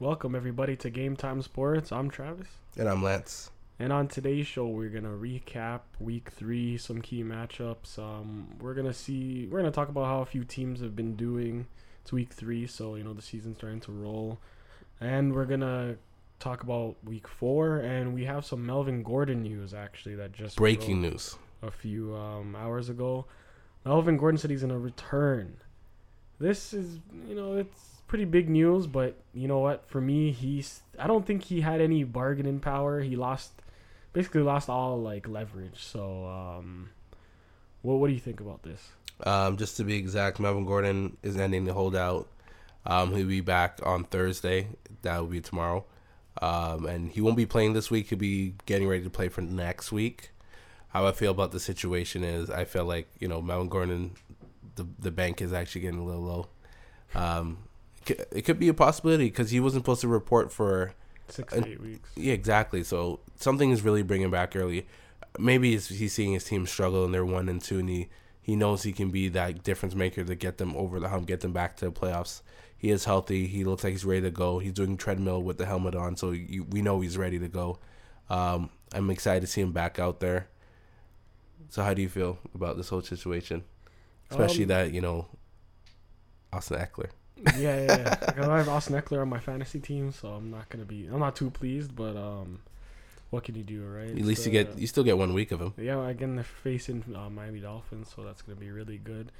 Welcome everybody to Game Time Sports. I'm Travis. And I'm Lance. And on today's show, we're gonna recap Week Three, some key matchups. Um, we're gonna see, we're gonna talk about how a few teams have been doing. It's Week Three, so you know the season's starting to roll, and we're gonna talk about Week Four, and we have some Melvin Gordon news actually that just Breaking news. a few um, hours ago. Melvin Gordon said he's gonna return. This is, you know, it's pretty big news, but you know what? For me, he's. I don't think he had any bargaining power. He lost, basically lost all like leverage. So, um, what what do you think about this? Um, just to be exact, Melvin Gordon is ending the holdout. Um, he'll be back on Thursday. That will be tomorrow. Um, and he won't be playing this week. He'll be getting ready to play for next week. How I feel about the situation is I feel like, you know, Melvin Gordon, the, the bank is actually getting a little low. Um, it could- be a possibility because he wasn't supposed to report for Six Uh, to eight weeks. Yeah, exactly. So something is really bringing back early. Maybe he's, he's seeing his team struggle and they're one and two, and he, he knows he can be that difference maker to get them over the hump, get them back to the playoffs. He is healthy. He looks like he's ready to go. He's doing treadmill with the helmet on, so you, we know he's ready to go. Um, I'm excited to see him back out there. So how do you feel about this whole situation, especially Um, that you know, Austin Ekeler? Yeah, yeah. yeah. I have Austin Ekeler on my fantasy team, so I'm not gonna be. I'm not too pleased, but um, what can you do, right? At least you get you still get one week of him. Yeah, again they're facing uh, Miami Dolphins, so that's gonna be really good.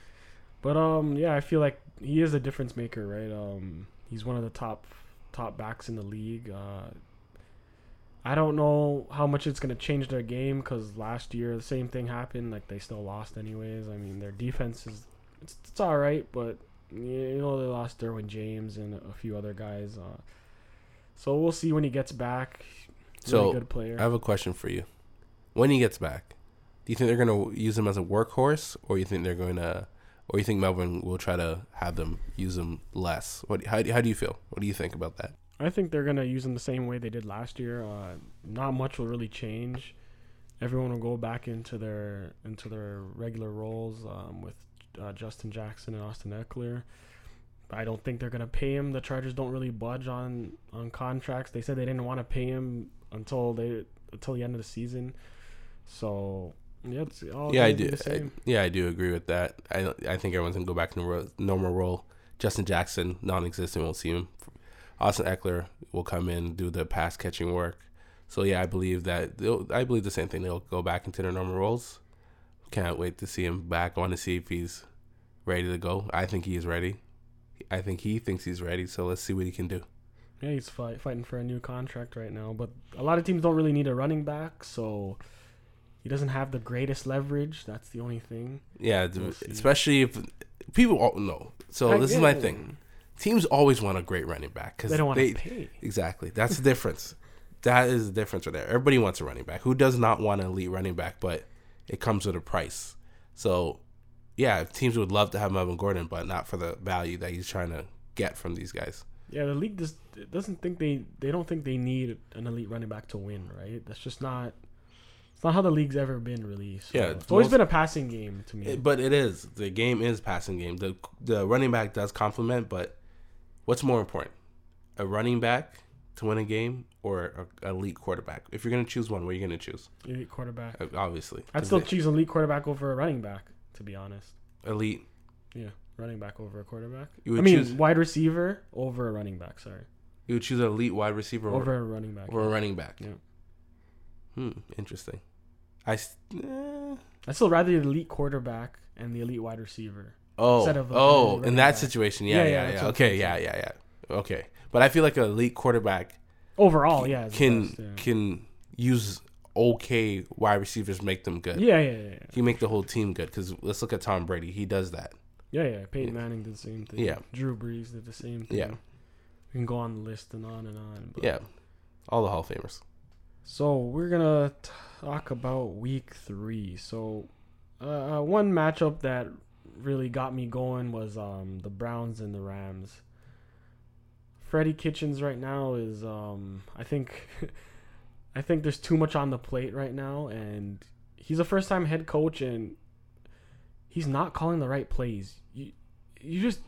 But um, yeah, I feel like he is a difference maker, right? Um, he's one of the top top backs in the league. Uh, I don't know how much it's gonna change their game because last year the same thing happened. Like they still lost anyways. I mean their defense is it's, it's all right, but you know they lost Derwin James and a few other guys. Uh, so we'll see when he gets back. Really So, good player. I have a question for you. When he gets back, do you think they're going to use him as a workhorse, or you think they're going to, or you think Melvin will try to have them use him less? What? How, how do you feel? What do you think about that? I think they're gonna use him the same way they did last year. Uh, not much will really change. Everyone will go back into their into their regular roles um, with uh, Justin Jackson and Austin Ekeler. I don't think they're gonna pay him. The Chargers don't really budge on on contracts. They said they didn't want to pay him until they until the end of the season. So yeah, yeah, I do. I, yeah, I do agree with that. I I think everyone's gonna go back to the normal role. Justin Jackson, non-existent, won't see him. Austin Ekeler will come in do the pass catching work. So yeah, I believe that I believe the same thing. They'll go back into their normal roles. Can't wait to see him back. I Want to see if he's ready to go. I think he is ready. I think he thinks he's ready. So let's see what he can do. Yeah, he's fight, fighting for a new contract right now. But a lot of teams don't really need a running back, so he doesn't have the greatest leverage. That's the only thing. Yeah, We'll especially if people all know. So I- this is my thing. Teams always want a great running back because They don't want to pay. Exactly. That's the difference. that is the difference right there. Everybody wants a running back. Who does not want an elite running back? But it comes with a price. So, yeah, teams would love to have Melvin Gordon, but not for the value that he's trying to get from these guys. Yeah, the league just doesn't think they they don't think they need an elite running back to win, right? That's just not. It's not how the league's ever been released. So Yeah, it's it's always most- been a passing game to me. It- but it is the game is passing game. The the running back does complement, but what's more important, a running back to win a game or a elite quarterback? If you're gonna choose one, what are you gonna choose? elite quarterback. Obviously, I'd still choose elite quarterback over a running back, to be honest. elite. Yeah, running back over a quarterback. You I would mean, choose wide receiver over a running back. Sorry, you would choose an elite wide receiver over, over a running back. over a running back. Yeah. Hmm. Interesting. I. eh. I'd still rather the elite quarterback and the elite wide receiver. Oh. Instead of, oh. In that back. situation, yeah, Yeah, yeah, yeah, yeah. that's what I'm Okay. Yeah, yeah, yeah. Okay. But I feel like an elite quarterback Overall, yeah, can best, yeah. can use okay wide receivers, make them good. yeah, yeah, yeah. He make the whole team good because let's look at Tom Brady. He does that. Yeah, yeah. Peyton Manning did the same thing. Yeah. Drew Brees did the same thing. Yeah. We can go on the list and on and on. But. Yeah, all the Hall of Famers. So we're gonna talk about week three. So uh, uh, one matchup that really got me going was um, the Browns and the Rams. Freddie Kitchens right now is um, I think I think there's too much on the plate right now, and he's a first time head coach, and he's not calling the right plays. You you just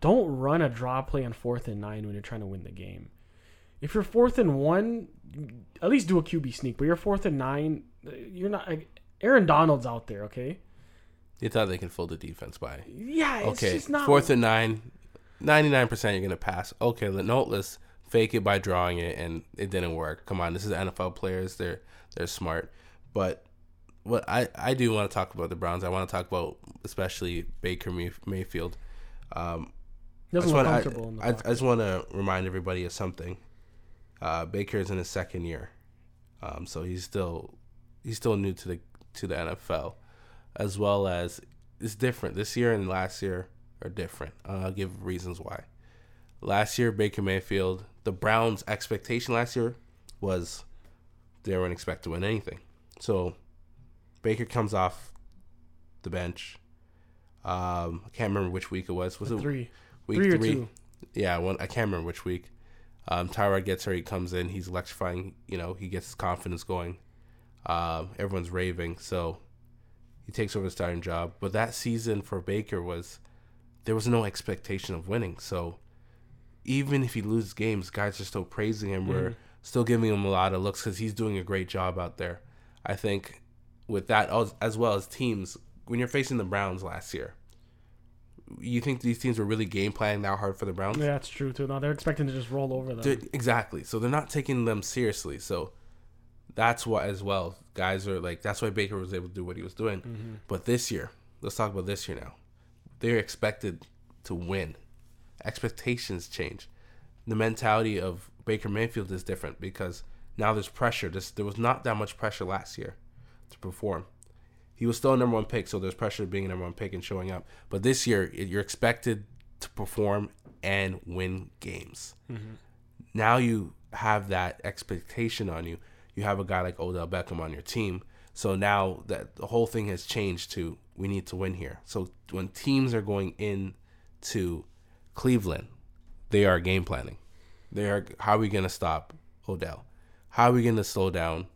don't run a draw play on fourth and nine when you're trying to win the game. If you're fourth and one, at least do a QB sneak. But you're fourth and nine. You're not. Like, Aaron Donald's out there, okay? You thought they can fold the defense by. Yeah, it's Okay, just not. fourth and nine, 99% you're going to pass. Okay, no, let's fake it by drawing it, and it didn't work. Come on, this is NFL players. They're they're smart. But what I, I do want to talk about the Browns. I want to talk about especially Baker May- Mayfield. Um, I just wanna- comfortable in the I, I. I just want to remind everybody of something. Uh, Baker is in his second year, um, so he's still he's still new to the to the NFL, as well as it's different. This year and last year are different. Uh, I'll give reasons why. Last year, Baker Mayfield, the Browns' expectation last year was they weren't expected to win anything. So Baker comes off the bench. Um, I can't remember which week it was. Was it three, week three or two. Yeah, one I can't remember which week. Um, Tyrod gets her. He comes in. He's electrifying. You know, he gets his confidence going. Um, everyone's raving. So he takes over the starting job. But that season for Baker was there was no expectation of winning. So even if he loses games, guys are still praising him. We're mm-hmm. still giving him a lot of looks because he's doing a great job out there. I think with that as- well as teams, when you're facing the Browns last year, you think these teams were really game planning that hard for the Browns? Yeah, that's true too. No, they're expecting to just roll over them. They're- exactly. So they're not taking them seriously. So that's what as well, guys are like, that's why Baker was able to do what he was doing. Mm-hmm. But this year, let's talk about this year now. They're expected to win. Expectations change. The mentality of Baker Mayfield is different because now there's pressure. This, there was not that much pressure last year to perform. He was still a number one pick, so there's pressure of being a number one pick and showing up. But this year, you're expected to perform and win games. Mm-hmm. Now you have that expectation on you. You have a guy like Odell Beckham on your team. So now that the whole thing has changed to we need to win here. So when teams are going in to Cleveland, they are game planning. They are how are we going to stop Odell? How are we going to slow down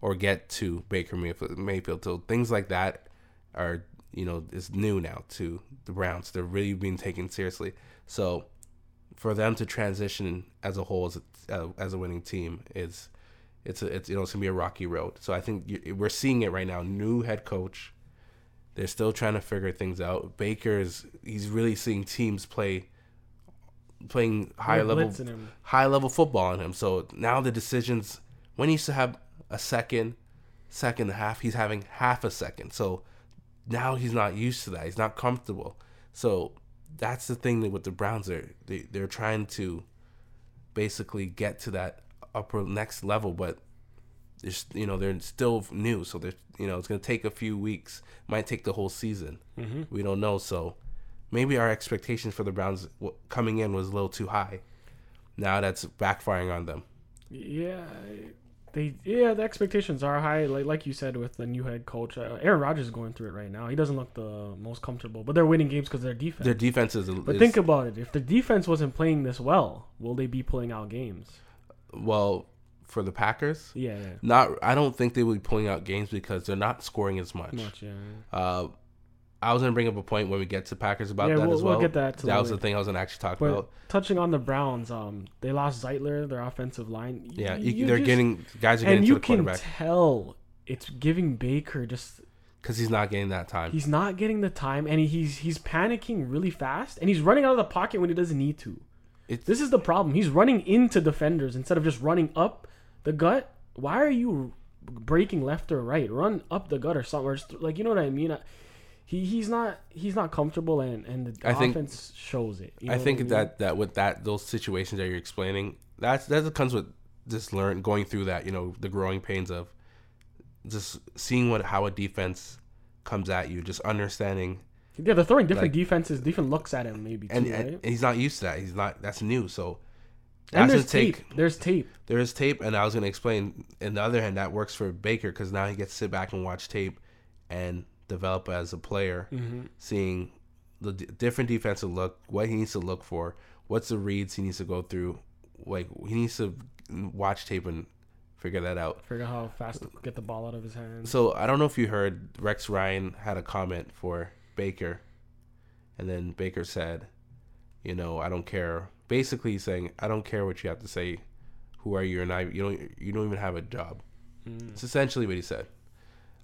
or get to Baker Mayfield? So things like that are you know is new now to the Browns. They're really being taken seriously. So for them to transition as a whole as a, uh, as a winning team is it's a, it's you know it's gonna be a rocky road. So I think we're seeing it right now. New head coach, they're still trying to figure things out. Baker's he's really seeing teams play playing high level high level football on him. So now the decisions when he used to have a second, second and a half, he's having half a second. So now he's not used to that. He's not comfortable. So that's the thing that with the Browns are they they're trying to basically get to that upper next level, but there's you know they're still new, so they're you know it's gonna take a few weeks, might take the whole season. Mm-hmm. We don't know, so maybe our expectations for the Browns coming in was a little too high. Now that's backfiring on them. Yeah, they yeah the expectations are high. Like like you said with the new head coach, uh, Aaron Rodgers is going through it right now. He doesn't look the most comfortable, but they're winning games because their defense. Their defense is, but is think about it: if the defense wasn't playing this well, will they be pulling out games? well for the Packers. Yeah, yeah. Not, I don't think they will be pulling out games because they're not scoring as much. Much, yeah. Uh, I was gonna bring up a point when we get to Packers about Yeah, that we'll- as we'll well. get that to that was the thing I was gonna actually talk But about. touching on the Browns, um, they lost Zeitler, their offensive line. Yeah, You- you- they're just- getting guys are getting and you can tell it's giving Baker just because he's not getting that time. he's not getting the time, and he's he's panicking really fast, and he's running out of the pocket when he doesn't need to. It's- this is the problem. He's running into defenders instead of just running up the gut. Why are you breaking left or right? Run up the gut or something. Or just, like you know what I mean. I- He he's not he's not comfortable, and and the I think- offense shows it. you I think what mean? that that with that those situations that you're explaining, that's that comes with just learn going through that. You know, the growing pains of just seeing what how a defense comes at you, just understanding. yeah, they're throwing different like- defenses, different looks at him maybe too, And, right? and he's not used to that. He's not. That's new. So And there's take. tape. There's tape. There is tape, and I was going to explain. On the other hand, that works for Baker because now he gets to sit back and watch tape and develop as a player, Mm-hmm. seeing the d- different defensive look, what he needs to look for, what's the reads he needs to go through. Like he needs to watch tape and figure that out. Figure out how fast to get the ball out of his hands. So I don't know if you heard Rex Ryan had a comment for Baker, and then Baker said, "You know, I don't care." Basically, saying, "I don't care what you have to say Who are you? And I. You don't. You don't even have a job. Mm. It's essentially what he said.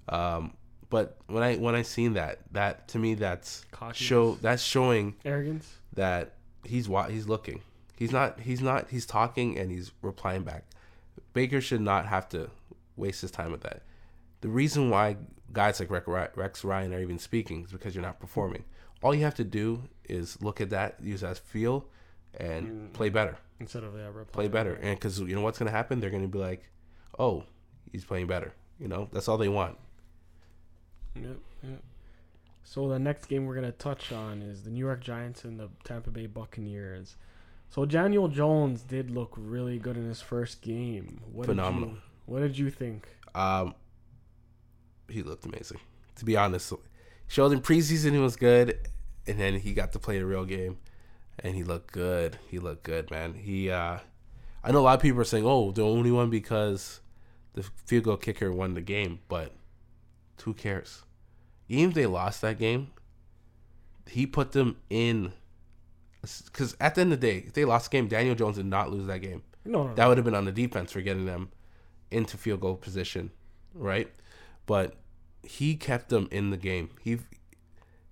Um, but when I when I seen that, that to me that's Cockiness. show that's showing Arrogance. that he's he's looking. He's not he's not he's talking and he's replying back. Baker should not have to waste his time with that. The reason why guys like Rex Rex Ryan are even speaking is because you're not performing. All you have to do is look at that, use that as feel, and play better. Instead of yeah. Play better, and because you know what's gonna happen, they're gonna be like, "Oh, he's playing better." You know, that's all they want. Yep, yep. So the next game we're gonna touch on is the New York Giants and the Tampa Bay Buccaneers. So Daniel Jones did look really good in his first game. What Phenomenal. Did you, what did you think? Um, he looked amazing. To be honest, showed in preseason he was good, and then he got to play the real game, and he looked good. He looked good, man. He, uh, I know a lot of people are saying, "Oh, the only one because the field goal kicker won the game," but who cares? Even if they lost that game, he put them in. Because at the end of the day, if they lost the game, Daniel Jones did not lose that game. No, no, no. That would have been on the defense for getting them into field goal position, right? But he kept them in the game. He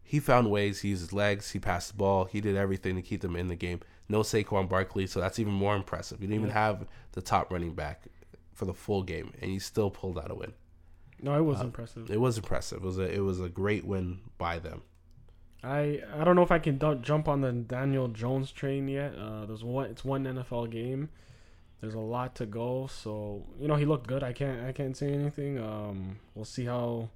he found ways. He used his legs. He passed the ball. He did everything to keep them in the game. No Saquon Barkley, so that's even more impressive. You didn't even have the top running back for the full game, and he still pulled out a win. no, it was uh, impressive. It was impressive. It was a it was a great win by them. I I don't know if I can d- jump on the Daniel Jones train yet. Uh, there's one. It's one NFL game. There's a lot to go, so you know he looked good. I can't I can't say anything. Um, we'll see how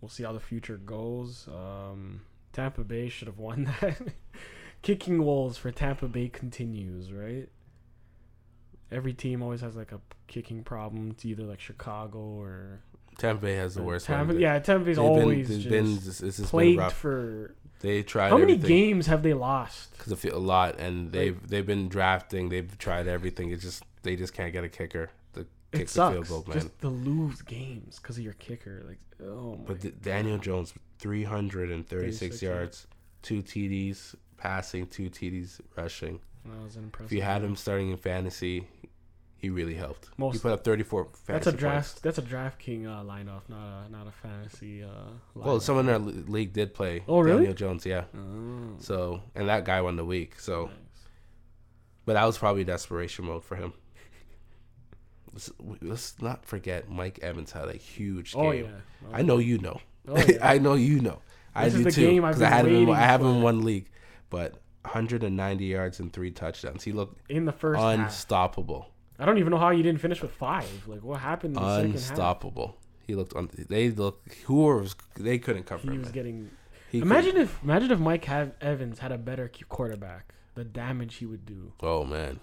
we'll see how the future goes. Um, Tampa Bay should have won that. Kicking wolves for Tampa Bay continues, right? Every team always has like a kicking problem. It's either like Chicago or Tampa Bay has the worst Tampa. one. Yeah, Tampa Bay's They've always been, just been, this, this has plagued for. They tried How many everything. games have they lost? because a lot, and they've they've been drafting. They've tried everything. It's just they just can't get a kicker kick it the sucks field goal, man. just to lose games because of your kicker. Like, oh but D- Daniel Jones, three hundred and thirty-six 36 yards, two TDs passing, two TDs rushing. that was impressive. If you had him starting in fantasy, he really helped. he Most- put up thirty four fantasy that's a points. draft. That's a DraftKings uh, lineup, not a not a fantasy. Uh, lineup. Well, someone in our league did play. Oh, really? Daniel Jones, yeah. Oh, So and that guy won the week. So, nice. but that was probably desperation mode for him. Let's, let's not forget Mike Evans had a huge oh, game. Oh yeah. Oh, I know you know. Oh, yeah. I know you know. I This is do too because I had him. In, I have him in one league, but 190 yards and three touchdowns. He looked in the first half. unstoppable. I don't even know how you didn't finish with five. Like, what happened in the second half? Unstoppable. He looked. Un- they looked. Who was? They couldn't cover He him. was getting. He Imagine if imagine if Mike Evans had a better quarterback. The damage he would do. Oh man,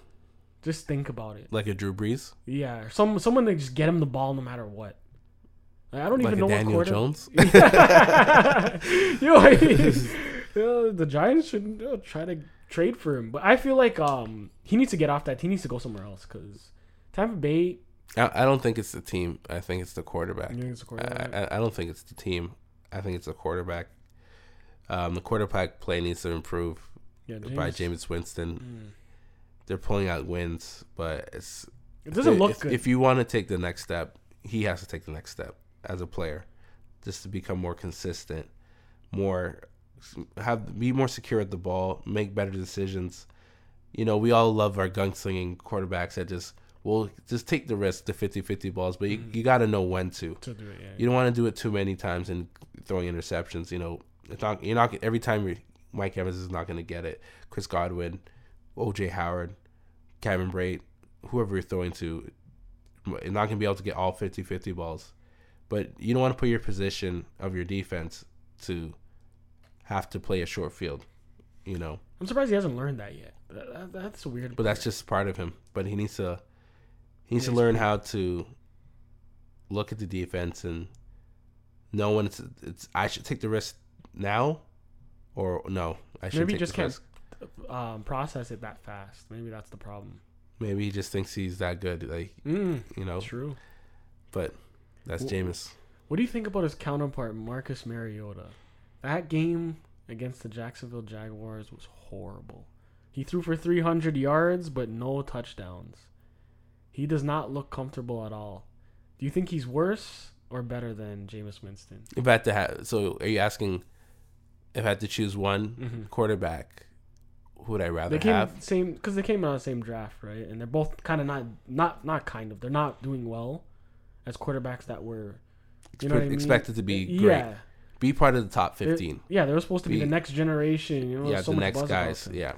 Just think about it. like a Drew Brees, Yeah, some someone that just get him the ball no matter what. Like, I don't like even know Daniel what quarter. Jones. Yo, uh, the Giants should uh, try to trade for him, but I feel like um he needs to get off that. He needs to go somewhere else because Tampa Bay. I, I don't think it's the team. I think it's the quarterback. You think it's I, quarterback? I, I don't think it's the team. I think it's the quarterback. Um, the quarterback play needs to improve yeah, by Jameis Winston. Mm. They're pulling out wins, but it's It doesn't if, look if, good. If you want to take the next step, he has to take the next step as a player, just to become more consistent, more have be more secure at the ball, make better decisions. You know, we all love our gunslinging quarterbacks that just will just take the risk, the 50-50 balls, but you, Mm. you got to know when to. to do it, yeah. You don't want to do it too many times and throwing interceptions. You know, it's not you're not every time you're, Mike Evans is not going to get it. Chris Godwin, O.J. Howard, Kevin Brate, whoever you're throwing to, you're not going to be able to get all 50-50 balls. But you don't want to put your position of your defense to have to play a short field. You know, I'm surprised he hasn't learned that yet. That, that- that's weird. but that's just part of him. But he needs to he needs Yeah, to learn how to look at the defense and know when it's it's I should take the risk now or no I should Maybe just can't risk. Um, process it that fast. Maybe that's the problem. Maybe he just thinks he's that good, like Mm, you know. true. But that's Well- Jameis. What do you think about his counterpart, Marcus Mariota? That game against the Jacksonville Jaguars was horrible. He threw for 300 yards, but no touchdowns. He does not look comfortable at all. Do you think he's worse or better than Jameis Winston? If I had to have, so are you asking if I had to choose one Mm-hmm. quarterback, who would I rather They came have? same because they came out of the same draft, right? And they're both kind of not not not kind of. They're not doing well as quarterbacks that were. You know I mean? Expected to be great. Yeah, Be part of the top They're- fifteen. yeah. They were supposed to be, Be- the next generation. You know, yeah, so the next guys. Yeah,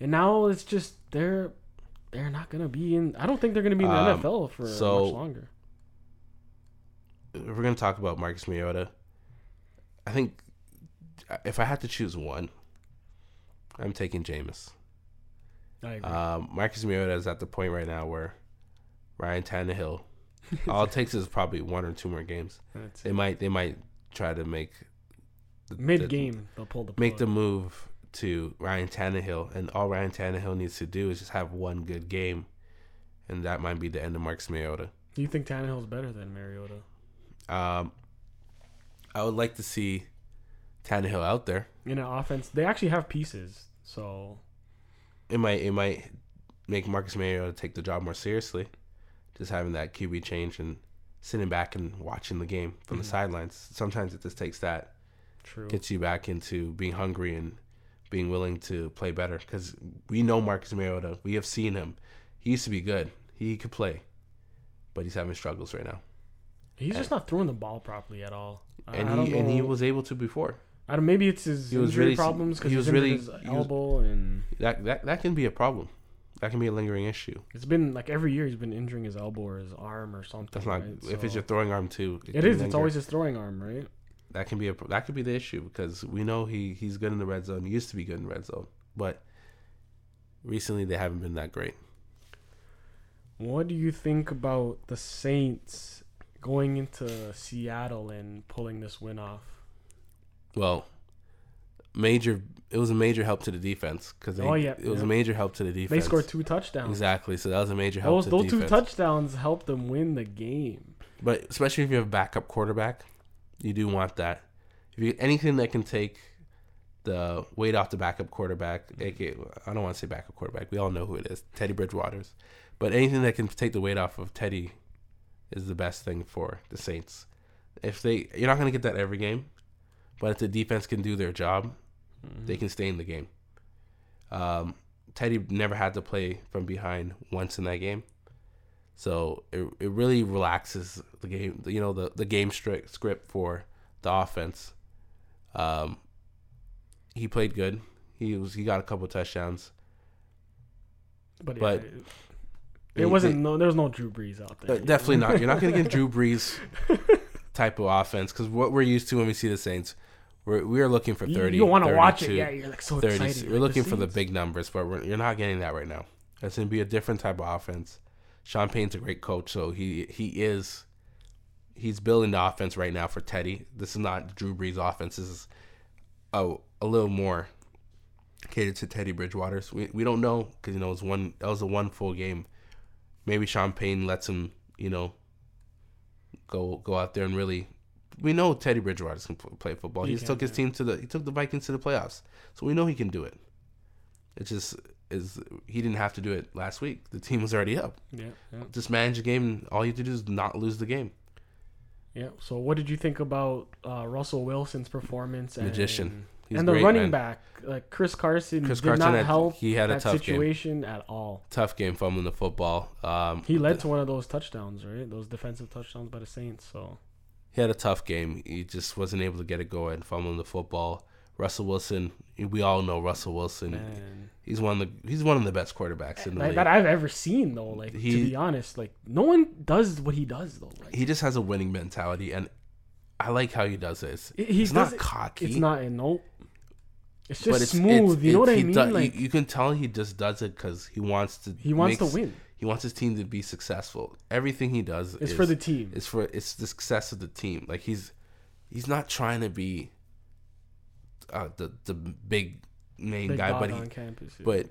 And now it's just they're they're not gonna be in. I don't think they're gonna be in the Um, NFL for so- much longer. if we're gonna talk about Marcus Mariota, I think if I had to choose one, I'm taking Jameis. I agree. Um, Marcus Mariota is at the point right now where Ryan Tannehill, all it takes is probably one or two more games. That's They might they might try to make the, Mid the- game, they'll pull the make the move to Ryan Tannehill, and all Ryan Tannehill needs to do is just have one good game, and that might be the end of Marcus Mariota. Do you think Tannehill's better than Mariota? Um, I would like to see Tannehill out there. In an offense, they actually have pieces. So It might it might make Marcus Mariota take the job more seriously, just having that QB change and sitting back and watching the game from Mhm. the sidelines. Sometimes it just takes that true. gets you back into being hungry and being willing to play better because we know Marcus Mariota. We have seen him. He used to be good. He could play, but he's having struggles right now. He's just not throwing the ball properly at all. And he and he was able to before. I don't, maybe it's his he was injury really- problems because he was really- his he was- elbow, and That that that can be a problem. That can be a lingering issue. it's been like every year he's been injuring his elbow or his arm or something. That's not right? if it's your throwing arm too. It can is. It's always his throwing arm, right? that can be a that could be the issue because we know he he's good in the red zone. He used to be good in the red zone, but recently they haven't been that great. What do you think about the Saints going into Seattle and pulling this win off? Well, major it was a major help to the defense because Oh, yeah, it was yeah. a major help to the defense. They scored two touchdowns. exactly, so that was a major help Those to the those two touchdowns helped them win the game. But especially if you have a backup quarterback, you do want that. If you anything that can take the weight off the backup quarterback, aka I don't want to say backup quarterback. We all know who it is, Teddy Bridgewater's. But anything that can take the weight off of Teddy is the best thing for the Saints. If they, you're not going to get that every game, but if the defense can do their job, they can stay in the game. Um, Teddy never had to play from behind once in that game. So it, it really relaxes the game, you know, the, the game script for the offense. Um, he played good. He was he got a couple touchdowns. But, yeah, But- it, it wasn't. they- no, there was no Drew Brees out there. Uh, definitely not. You're not going to get Drew Brees type of offense because what we're used to when we see the Saints, we're we are looking for You, thirty. you want to watch it? Yeah, you're like so 30. excited. We're like, looking for the big numbers, but we're, you're not getting that right now. It's going to be a different type of offense. Sean Payne's a great coach, so he he is he's building the offense right now for Teddy. This is not Drew Brees' offense. This is a a little more catered to Teddy Bridgewater's. We we don't know because you know it was one that was a one full game. Maybe Sean Payne lets him you know go go out there and really. We know Teddy Bridgewater can play football. He, He just can, took his yeah. team to the he took the Vikings to the playoffs, so we know he can do it. It just is he didn't have to do it last week. The team was already up. Yeah, yeah, Just manage the game. And all you have to do is not lose the game. yeah. So, what did you think about uh, Russell Wilson's performance? And, Magician. He's and the great, running man. back, like Chris Carson, Chris did Carson not had- help he had a tough game. situation at all. Tough game fumbling the football. Um, He led to one of those touchdowns, right? Those defensive touchdowns by the Saints. So he had a tough game. He just wasn't able to get it going, fumbling the football. Russell Wilson, we all know Russell Wilson. man, He's one of the he's one of the best quarterbacks in the like, league. that I've ever seen though. Like to be honest, like no one does what he does though. Like he just has a winning mentality, and I like how he does this. he, he It's not it- cocky. It's not nope. It's just it's smooth. it's- you know what I he mean? do- like you, you can tell he just does it because he wants to. he wants makes- to win. He wants his team to be successful. Everything he does It's is for the team. It's for it's the success of the team. Like he's he's not trying to be uh, the the big main Big guy, but on he, campus. yeah. but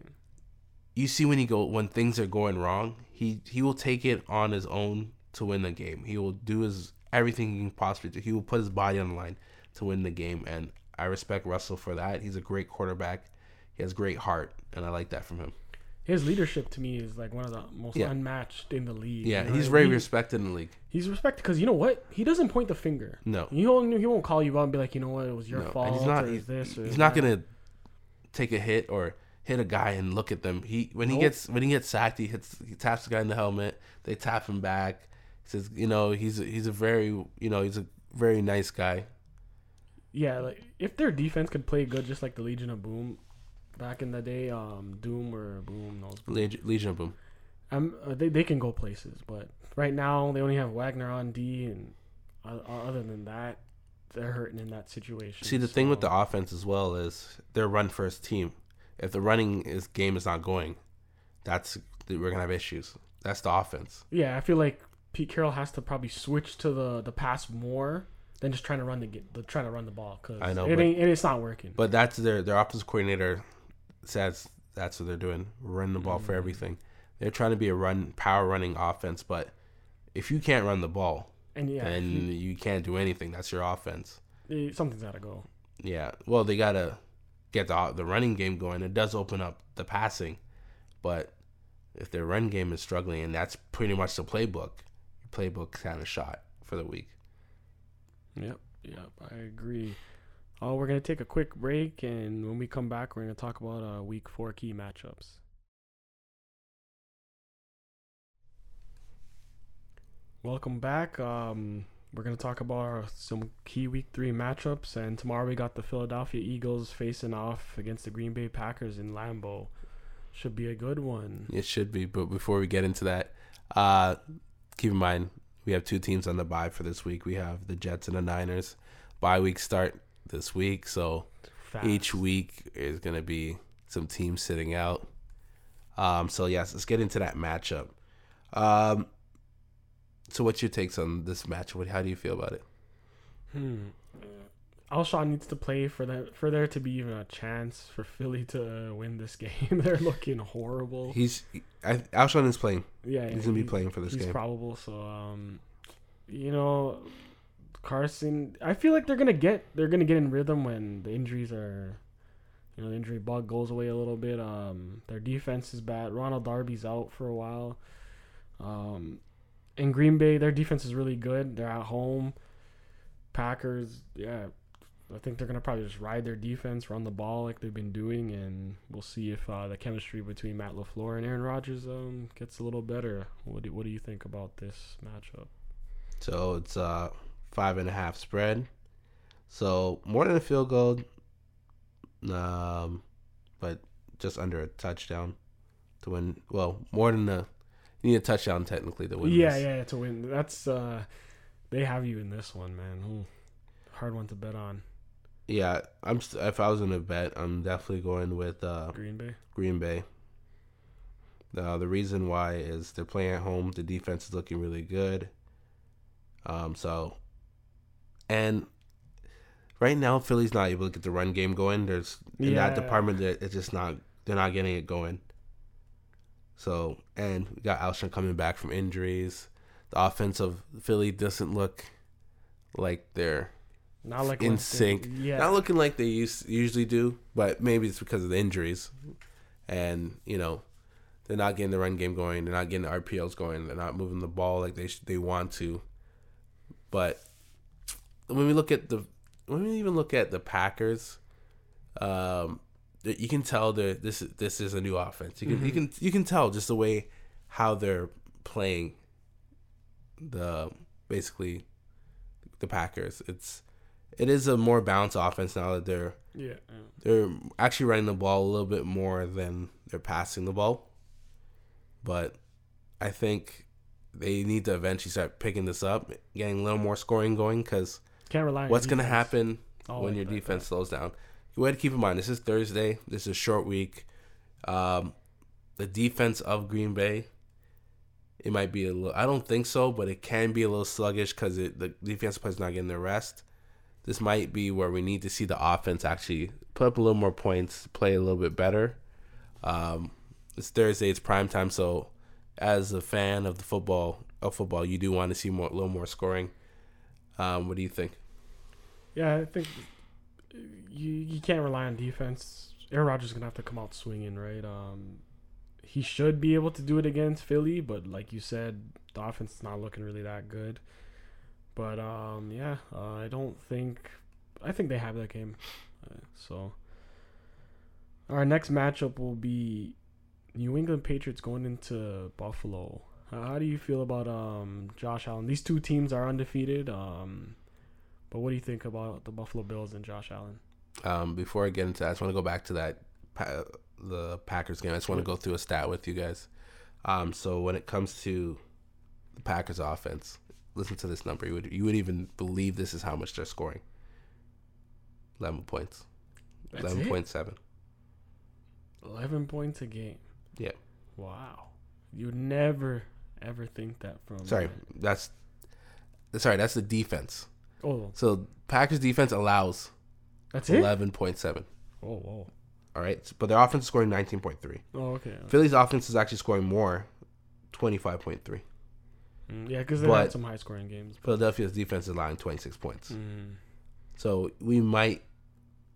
you see when he go when things are going wrong, he he will take it on his own to win the game. He will do his everything he can possibly do. He will put his body on the line to win the game, and I respect Russell for that. He's a great quarterback. He has great heart, and I like that from him. His leadership to me is like one of the most Yeah. unmatched in the league. Yeah, you know? he's very He- respected in the league. He's respected because you know what? He doesn't point the finger. No, He won't. He won't call you out and be like, you know what, it was your No, and fault. he's not- or he's- this. Or he's not that." gonna take a hit or hit a guy and look at them. He when he Nope. gets when he gets sacked, he hits he taps the guy in the helmet. They tap him back. He says, you know, he's a, he's a very you know he's a very nice guy. Yeah, like if their defense could play good, just like the Legion of Boom back in the day, um, Doom or Boom knows. Leg- Legion of Boom. Um, they they can go places, but right now they only have Wagner on D, and uh, uh, other than that, they're hurting in that situation. See, the thing with the offense as well is they're run first team. If the running is game is not going, that's we're gonna have issues. That's the offense. yeah, I feel like Pete Carroll has to probably switch to the the pass more than just trying to run the get the trying to run the ball because I know, it but- ain't it's not working. But that's their their offensive coordinator says that's what they're doing. Run the ball for Mm. everything. They're trying to be a run power running offense, but if you can't run the ball, and yeah, then you can't do anything. That's your offense. something's got to go. Yeah. Well, they gotta get the the running game going. It does open up the passing, but if their run game is struggling, and that's pretty much the playbook, your playbook kind of shot for the week. Yep, yep, I agree. Oh, we're gonna take a quick break, and when we come back, we're gonna talk about uh, week four key matchups. Welcome back. Um, we're gonna talk about some key week three matchups, and tomorrow we got the Philadelphia Eagles facing off against the Green Bay Packers in Lambeau. Should be a good one. It should be, but before we get into that, uh, keep in mind we have two teams on the bye for this week. We have the Jets and the Niners. Bye week start this week, so Fast. each week is going to be some teams sitting out. Um, so yes, let's get into that matchup. Um, so what's your takes on this match? What, how do you feel about it? Hmm. Alshon needs to play for that for there to be even a chance for Philly to win this game. They're looking horrible. He's I, Alshon is playing. yeah, He's gonna be playing for this he's game. probable. So, um, you know, Carson. I feel like they're gonna get they're gonna get in rhythm when the injuries are, you know, the injury bug goes away a little bit. Um, their defense is bad. Ronald Darby's out for a while. Um, in Green Bay, their defense is really good. They're at home. Packers, yeah, I think they're gonna probably just ride their defense, run the ball like they've been doing, and we'll see if uh, the chemistry between Matt LaFleur and Aaron Rodgers um, gets a little better. What do What do you think about this matchup? So it's uh five and a half spread. So more than a field goal, um, but just under a touchdown to win. Well, more than a you need a touchdown technically to win. yeah, this. yeah, to win. That's uh, they have you in this one, man. Ooh, hard one to bet on. yeah. I'm st- if I was gonna bet, I'm definitely going with uh, Green Bay. Green Bay. Uh, the reason why is they're playing at home. The defense is looking really good. Um, so, and right now Philly's not able to get the run game going. There's in that department it's just not. They're not getting it going. So, and we got Alshon coming back from injuries. The offense of Philly doesn't look like they're Not like in they- sync. Yeah, not looking like they used, usually do, but maybe it's because of the injuries. And, you know, they're not getting the run game going. They're not getting the RPOs going. They're not moving the ball like they sh- they want to. But when we look at the when we even look at the Packers, um, you can tell that this is this is a new offense. You can you can you can tell just the way how they're playing the basically the Packers. It's it is a more balanced offense now that they're yeah. yeah. they're actually running the ball a little bit more than they're passing the ball. But I think they need to eventually start picking this up, getting a little more scoring going. Because Can't rely. on what's going to happen when like your that, defense slows down? You have to keep in mind this is Thursday. This is a short week. Um, the defense of Green Bay, it might be a little. I don't think so, but it can be a little sluggish because the defense players not getting their rest. This might be where we need to see the offense actually put up a little more points, play a little bit better. Um, it's Thursday. It's prime time, so as a fan of the football of football, you do want to see more, a little more scoring. Um, what do you think? Yeah, I think you you can't rely on defense. Aaron Rodgers is gonna have to come out swinging, right? Um, he should be able to do it against Philly, but like you said, the offense is not looking really that good. But um, yeah, uh, I don't think I think they have that game. Uh, so our next matchup will be New England Patriots going into Buffalo. How do you feel about um Josh Allen? These two teams are undefeated. Um, but what do you think about the Buffalo Bills and Josh Allen? Um, before I get into that, I just want to go back to that pa- the Packers game. I just want to go through a stat with you guys. Um, so when it comes to the Packers offense, listen to this number. You would you would even believe this is how much they're scoring. Eleven points. That's Eleven point seven. Eleven points a game. Yeah. Wow. You'd never ever think that from. Sorry, that's sorry. That's the defense. Oh, So Packers defense allows that's it. eleven point seven. Oh, whoa. All right, but their offense is scoring nineteen point three. Oh, okay. Philly's offense is actually scoring more, twenty five point three. Mm, yeah, because they But- had some high scoring games. Philadelphia's defense is allowing twenty six points. Mm. So we might,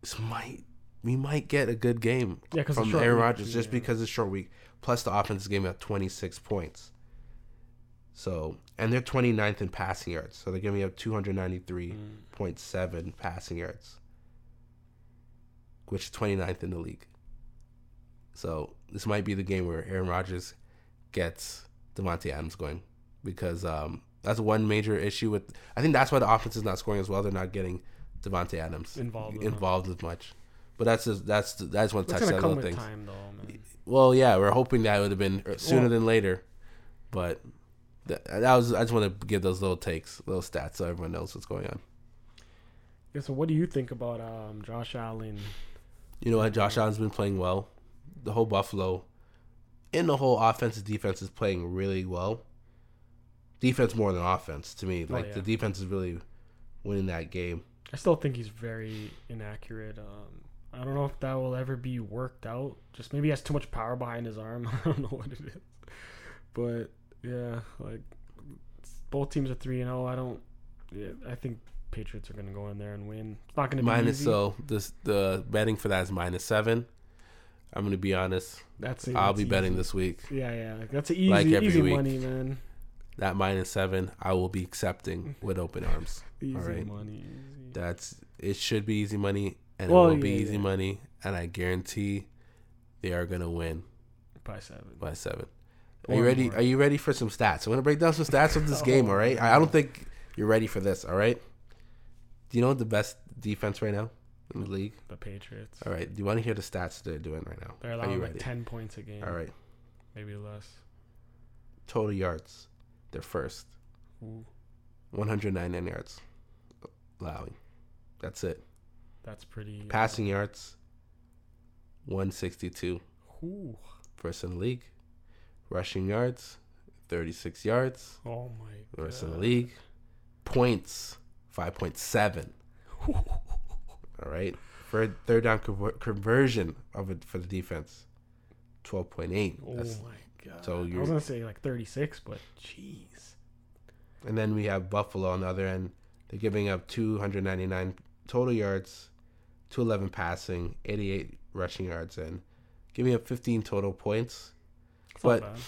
this might, we might get a good game Yeah, from Aaron Rodgers just because it's short week. Plus the offense is giving up twenty six points. So and they're 29th in passing yards. So they're giving up two hundred ninety three Mm. point seven passing yards, which is 29th in the league. So this might be the game where Aaron Rodgers gets Davante Adams going because um, that's one major issue with. I think that's why the offense is not scoring as well. They're not getting Davante Adams Involved involved as much. But that's just, that's that's one It's touch gonna little thing. time, though, man. Well, yeah, we're hoping that would have been sooner Well- than later, but that, that was I just want to give those little takes, little stats, so everyone knows what's going on. Yeah, so what do you think about um Josh Allen? You know what? Josh Allen's been playing well. The whole Buffalo, in the whole offensive defense is playing really well. Defense more than offense to me. Oh, Like yeah. the defense is really winning that game. I still think he's very inaccurate. Um, I don't know if that will ever be worked out. Just maybe he has too much power behind his arm. I don't know what it is. But yeah, like both teams are three and zero. I don't. Yeah, I think Patriots are gonna go in there and win. It's not gonna be Minus easy. so this the betting for that is minus seven. I'm gonna be honest. That's it. I'll That's be betting this week. Yeah, yeah. That's an easy, Like easy week. money, man. That minus seven, I will be accepting with open arms. Easy right. money. Easy. That's it. Should be easy money, and Well, it will be easy yeah. money, and I guarantee they are gonna win By seven. by seven. Are you ready? Are you ready for some stats? I'm gonna break down some stats of this game. Oh, All right. I I don't think you're ready for this. All right. Do you know what the best defense right now in the league? The Patriots. All right. Do you want to hear the stats they're doing right now? They're Are allowing you like ten points a game. All right. Maybe less. Total yards. They're first. Ooh, 199 yards allowing. That's it. that's pretty. uh, Passing yards. 162. Ooh. First in the league. Rushing yards. 36 yards. Oh my. The rest God. in the league. Points. 5.7. All right. For third down conver- conversion of it for the defense. 12.8. Oh That's, my god. so I was gonna say like thirty six, but jeez. and then we have Buffalo on the other end. They're giving up 299 total yards, 211 passing, 88 rushing yards, and giving up 15 total points. But bad.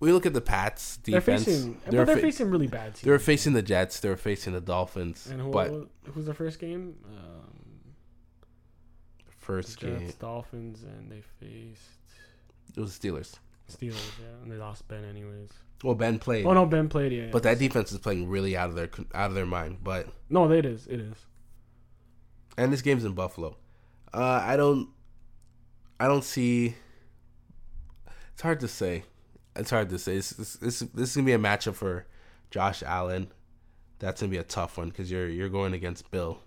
We look at the Pats defense. They're facing, They're but they're fa- facing really bad teams. They were facing the Jets. They were facing the Dolphins. And who, but who's the first game? Um, first Jets, game, Dolphins, and they faced it was the Steelers. Steelers. Yeah, and they lost Ben anyways. Well, Ben played, Oh no, Ben played. Yeah, yeah. but that defense is playing really out of their out of their mind. But no, it is. It is. and this game's in Buffalo. Uh, I don't, I don't see. It's hard to say. It's hard to say. This this this, is gonna be a matchup for Josh Allen. That's gonna be a tough one because you're you're going against Bill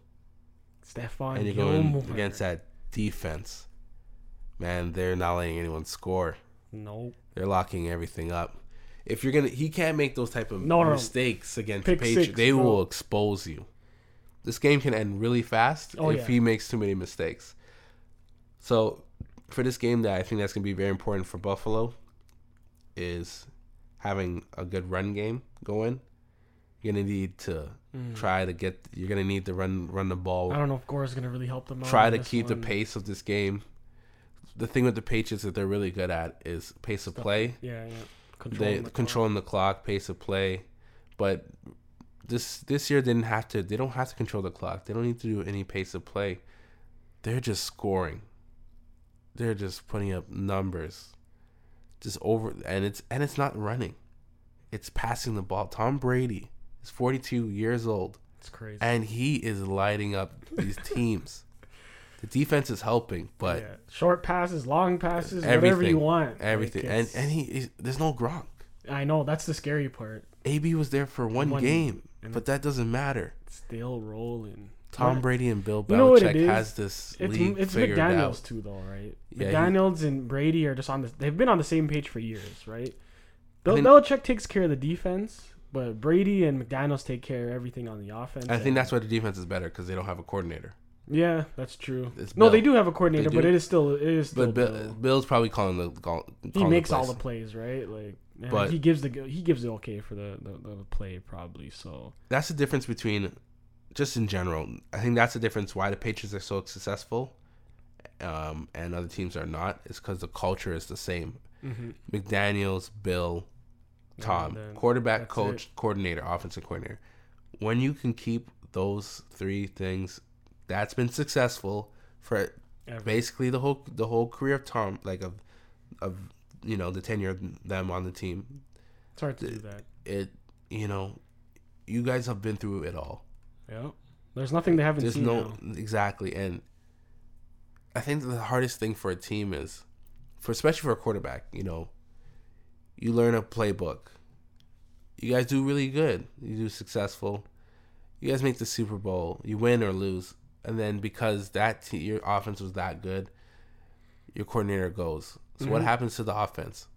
Stephon and you're going Gilmore. against that defense. Man, they're not letting anyone score. Nope. They're locking everything up. If you're gonna, he can't make those type of no, no. mistakes against Pick the Patriots. six, they bro. will expose you. This game can end really fast Oh, if yeah. he makes too many mistakes. So, for this game, that I think that's gonna be very important for Buffalo is having a good run game going. You're gonna need to Mm. try to get. You're gonna need to run run the ball I don't know if Gore's gonna really help them try to keep the pace of this game. the thing with the Patriots that they're really good at is pace of play. Yeah, yeah. they the clock. controlling the clock, pace of play, but this this year they didn't have to. They don't have to control the clock. They don't need to do any pace of play. They're just scoring. They're just putting up numbers, just over, and it's and it's not running, it's passing the ball. Tom Brady is forty two years old, It's crazy. and he is lighting up these teams. The defense is helping, but yeah. short passes, long passes, whatever you want. everything, Like, and and he is, there's no Gronk. I know that's the scary part. AB was there for one, One- game, but that doesn't matter. Still rolling. Tom. Brady and Bill You know what Belichick it is? has this It's league it's figured McDaniels out. too, though, right? Yeah, he- McDaniels and Brady are just on this. They've been on the same page for years, right? Bill think- Belichick takes care of the defense, but Brady and McDaniels take care of everything on the offense. I think that's why the defense is better because they don't have a coordinator. Yeah, that's true. It's No, they do have a coordinator, but it is still it is still But Bill, Bill. Bill's probably calling the call, He makes all the plays, right? Like, But- he gives the he gives the okay for the, the the play probably. So That's the difference between, just in general. I think that's the difference why the Patriots are so successful, um, and other teams are not. Is because the culture is the same. McDaniels, Bill, Tom, quarterback, coach, it. coordinator, offensive coordinator. When you can keep those three things, that's been successful for Ever. basically the whole the whole career of Tom, like of of you know the tenure of them on the team. it's hard to do that. It you know, you guys have been through it all. Yeah, there's nothing they haven't There's seen. no now. exactly, and I think the hardest thing for a team is, for especially for a quarterback, you know, you learn a playbook. You guys do really good. You do successful. You guys make the Super Bowl. You win or lose, and then because that te- your offense was that good, your coordinator goes. So what Mhm. happens to the offense?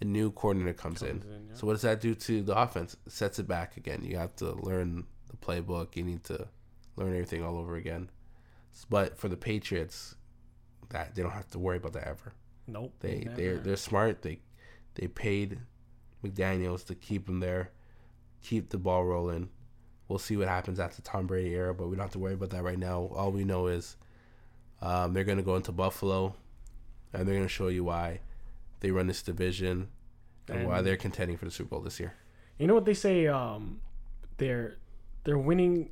A new coordinator comes, in. Comes in, yeah. So what does that do to the offense? It sets it back again. You have to learn playbook. You need to learn everything all over again. But for the Patriots, that they don't have to worry about that ever. Nope. They never. they're they're smart. They they paid McDaniels to keep him there, keep the ball rolling. We'll see what happens after Tom Brady era, but we don't have to worry about that right now. All we know is um, they're gonna go into Buffalo, and they're gonna show you why they run this division and, why they're contending for the Super Bowl this year. You know what they say? Um, their their winning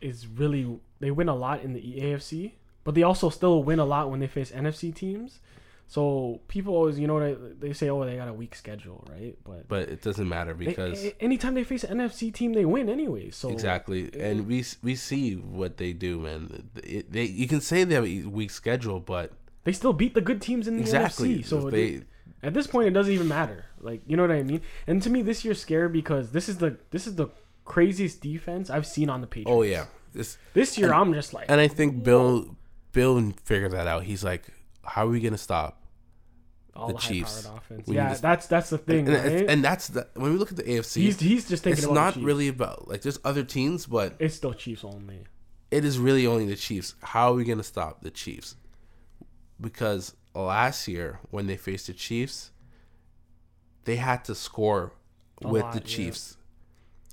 is really they win a lot in the AFC, but they also still win a lot when they face NFC teams. So people always, you know, they, they say, oh, they got a weak schedule, right? But, But it doesn't matter because a- anytime they face an NFC team, they win anyway. So exactly, and we we see what they do, man. It, they you can say they have a weak schedule, but they still beat the good teams in the exactly, NFC. So they it- at this point, it doesn't even matter. Like you know what I mean? And to me, this year's scary because this is the this is the craziest defense I've seen on the Patriots. oh yeah, this This year, I'm just like, And I think Bill Bill figured that out. He's like, how are we gonna stop? all the the, Chiefs. offense. Yeah, to- that's that's the thing, And, right? and, and that's the when we look at the AFC. he's he's just thinking it's not really about like there's other teams, but It's still Chiefs only. it is really only the Chiefs. How are we gonna stop the Chiefs? Because last year when they faced the Chiefs, they had to score A with lot, the yeah.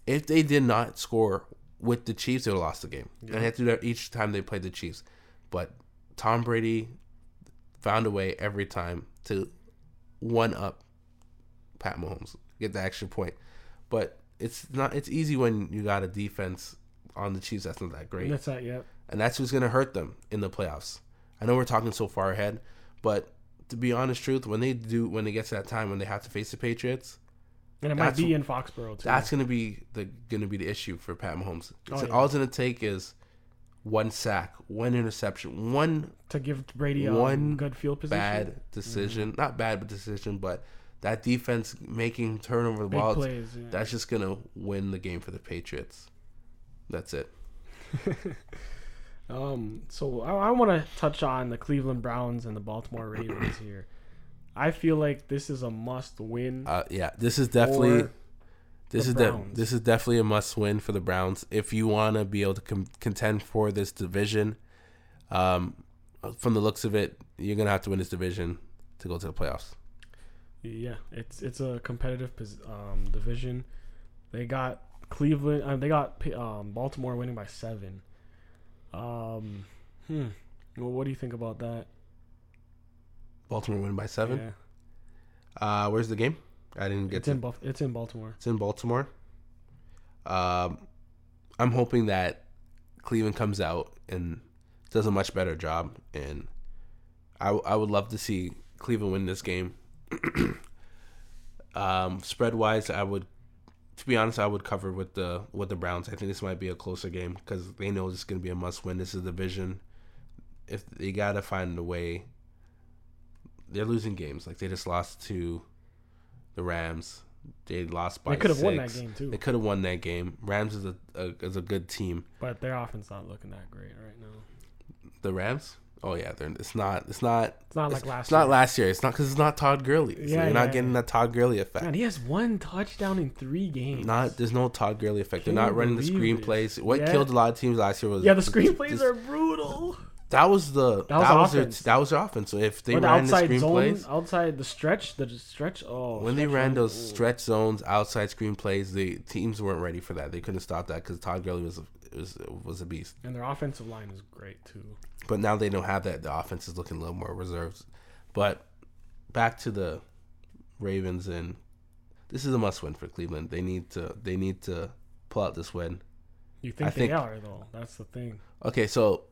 If they did not score with the Chiefs, they would have lost the game. And they had to do that each time they played the Chiefs. But Tom Brady found a way every time to one up Pat Mahomes, get the extra point. But it's not. It's easy when you got a defense on the Chiefs that's not that great, That's that. Yeah. and that's what's gonna hurt them in the playoffs. I know we're talking so far ahead, but to be honest, truth, when they do, when they get to that time when they have to face the Patriots, And it might be in Foxborough too. that's gonna be the gonna be the issue for Pat Mahomes. Oh, yeah. All it's gonna take is one sack, one interception, one to give Brady one good field position. bad decision. Mm-hmm. Not bad, but decision. But that defense making turnover the Big ball, plays. Yeah. that's just gonna win the game for the Patriots. That's it. Um, so I, I want to touch on the Cleveland Browns and the Baltimore Ravens here. I feel like this is a must-win. Uh, yeah, this is definitely this is de- this is definitely a must win for the Browns if you want to be able to com- contend for this division. Um, from the looks of it, you're gonna have to win this division to go to the playoffs. Yeah, it's it's a competitive um, division. They got Cleveland. Uh, they got um, Baltimore winning by seven. Um, hmm. Well, what do you think about that? Baltimore win by seven. Yeah. Uh, where's the game? I didn't get It's to. in Buff- it's in Baltimore. It's in Baltimore. Um, I'm hoping that Cleveland comes out and does a much better job, and I I would love to see Cleveland win this game. um, spread wise, I would, to be honest, I would cover with the with the Browns. I think this might be a closer game because they know this is going to be a must win. This is a division. If they gotta find a way, they're losing games. Like they just lost to the Rams. They lost by. They could have won that game too, They could have won that game. Rams is a, a is a good team. but their offense not looking that great right now. The Rams. Oh yeah, they're, it's not. It's not. It's not It's, like last. it's not year. last year. It's not because it's not Todd Gurley. So Yeah, you're not yeah, getting yeah. that Todd Gurley effect. Man, he has one touchdown in three games. Not there's no Todd Gurley effect. Can They're not running the screenplays. What Yeah. killed a lot of teams last year was yeah, the screenplays just- are brutal. That was the that was was, their, that was their offense. So if they the ran the zone, screenplays, outside the stretch, the stretch. Oh, when they ran those ooh. stretch zones, outside screenplays, the teams weren't ready for that. They couldn't stop that because Todd Gurley was a, was was a beast. and their offensive line is great too. But now they don't have that. The offense is looking a little more reserved. But back to the Ravens and this is a must win for Cleveland. They need to they need to pull out this win. You think, I think- they are though? That's the thing. Okay, so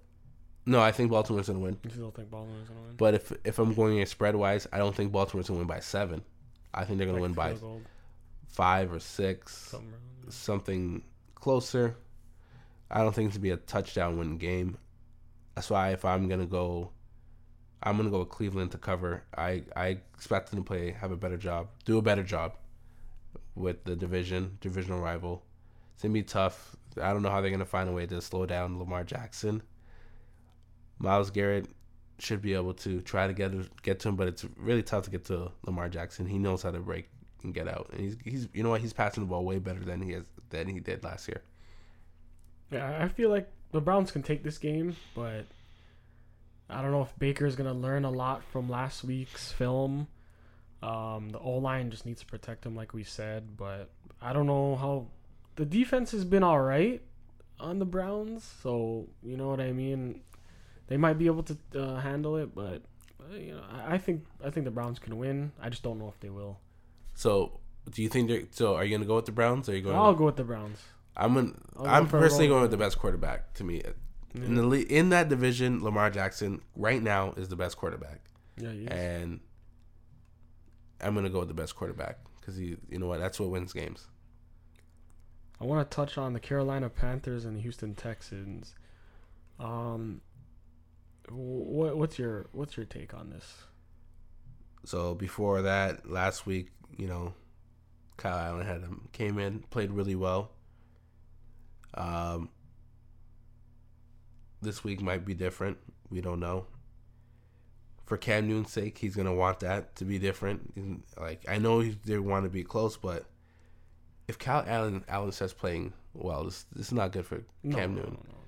no, I think Baltimore's gonna win. You still think Baltimore's gonna win? But if if I'm going spread wise, I don't think Baltimore's gonna win by seven. I think they're gonna Like win by goal, five or six, something something closer. I don't think it's gonna be a touchdown win game. That's why if I'm gonna go, I'm gonna go with Cleveland to cover. I I expect them to play, have a better job, do a better job with the division divisional rival. It's gonna be tough. I don't know how they're gonna find a way to slow down Lamar Jackson. Myles Garrett should be able to try to get get to him, but it's really tough to get to Lamar Jackson. He knows how to break and get out, and he's he's you know what he's passing the ball way better than he has than he did last year. Yeah, I feel like the Browns can take this game, but I don't know if Baker's gonna learn a lot from last week's film. Um, the O line just needs to protect him, like we said, but I don't know how the defense has been all right on the Browns. So you know what I mean. They might be able to uh, handle it, but uh, you know, I, I think I think the Browns can win. I just don't know if they will. So, do you think they're so? Are you gonna go with the Browns? Or are you going? I'll go with the Browns. I'm gonna, I'll go I'm for personally going with the best quarterback to me in the le- in that division. Lamar Jackson right now is the best quarterback, yeah, yeah. and I'm gonna go with the best quarterback because he, you know what, that's what wins games. I want to touch on the Carolina Panthers and the Houston Texans. Um, what what's your what's your take on this? So before that, last week, you know, Kyle Allen had him came in, played really well. Um, this week might be different. We don't know. For Cam Newton's sake, he's gonna want that to be different. Like I know he, they want to be close, but if Kyle Allen Allen starts playing well, this this is not good for Cam no, Newton. no, no.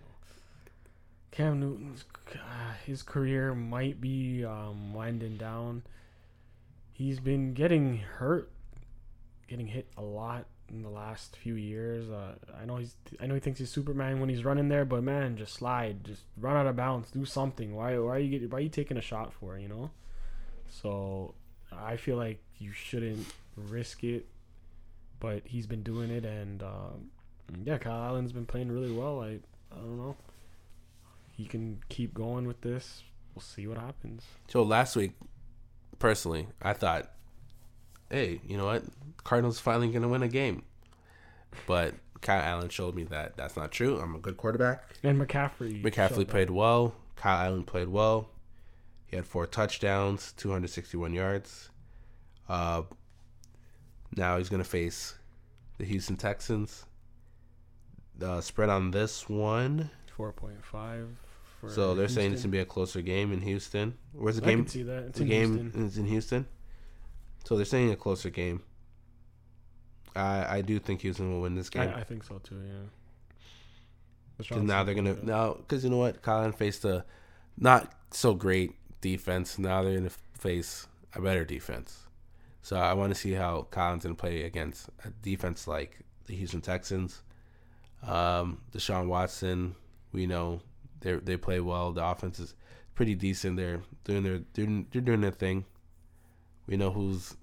Cam Newton's uh, his career might be um, winding down. He's been getting hurt, getting hit a lot in the last few years. Uh, I know he's I know he thinks he's Superman when he's running there, but man, just slide, just run out of bounds, do something. Why why are you get, why are you taking a shot for? You know. So I feel like you shouldn't risk it, but he's been doing it, and um, yeah, Kyle Allen's been playing really well. I I don't know you can keep going with this. We'll see what happens. So last week, personally, I thought, hey, you know what? Cardinals finally going to win a game. But Kyle Allen showed me that that's not true. I'm a good quarterback. And McCaffrey. McCaffrey played up. well. Kyle Allen played well. He had four touchdowns, 261 yards. Uh, now he's going to face the Houston Texans. The spread on this one 4.5 for. So they're Houston. saying it's gonna be a closer game in Houston. Where's the I game? Can see that. It's the in game Houston. is in Houston. So they're saying a closer game. I I do think Houston will win this game. I, I think so too. Yeah. Cause now they're gonna now because you know what Colin faced a not so great defense. Now they're gonna face a better defense. So I want to see how Collins can play against a defense like the Houston Texans. Um, Deshaun Watson, we know they they play well. The offense is pretty decent. They're doing their doing they're doing their thing. We know who's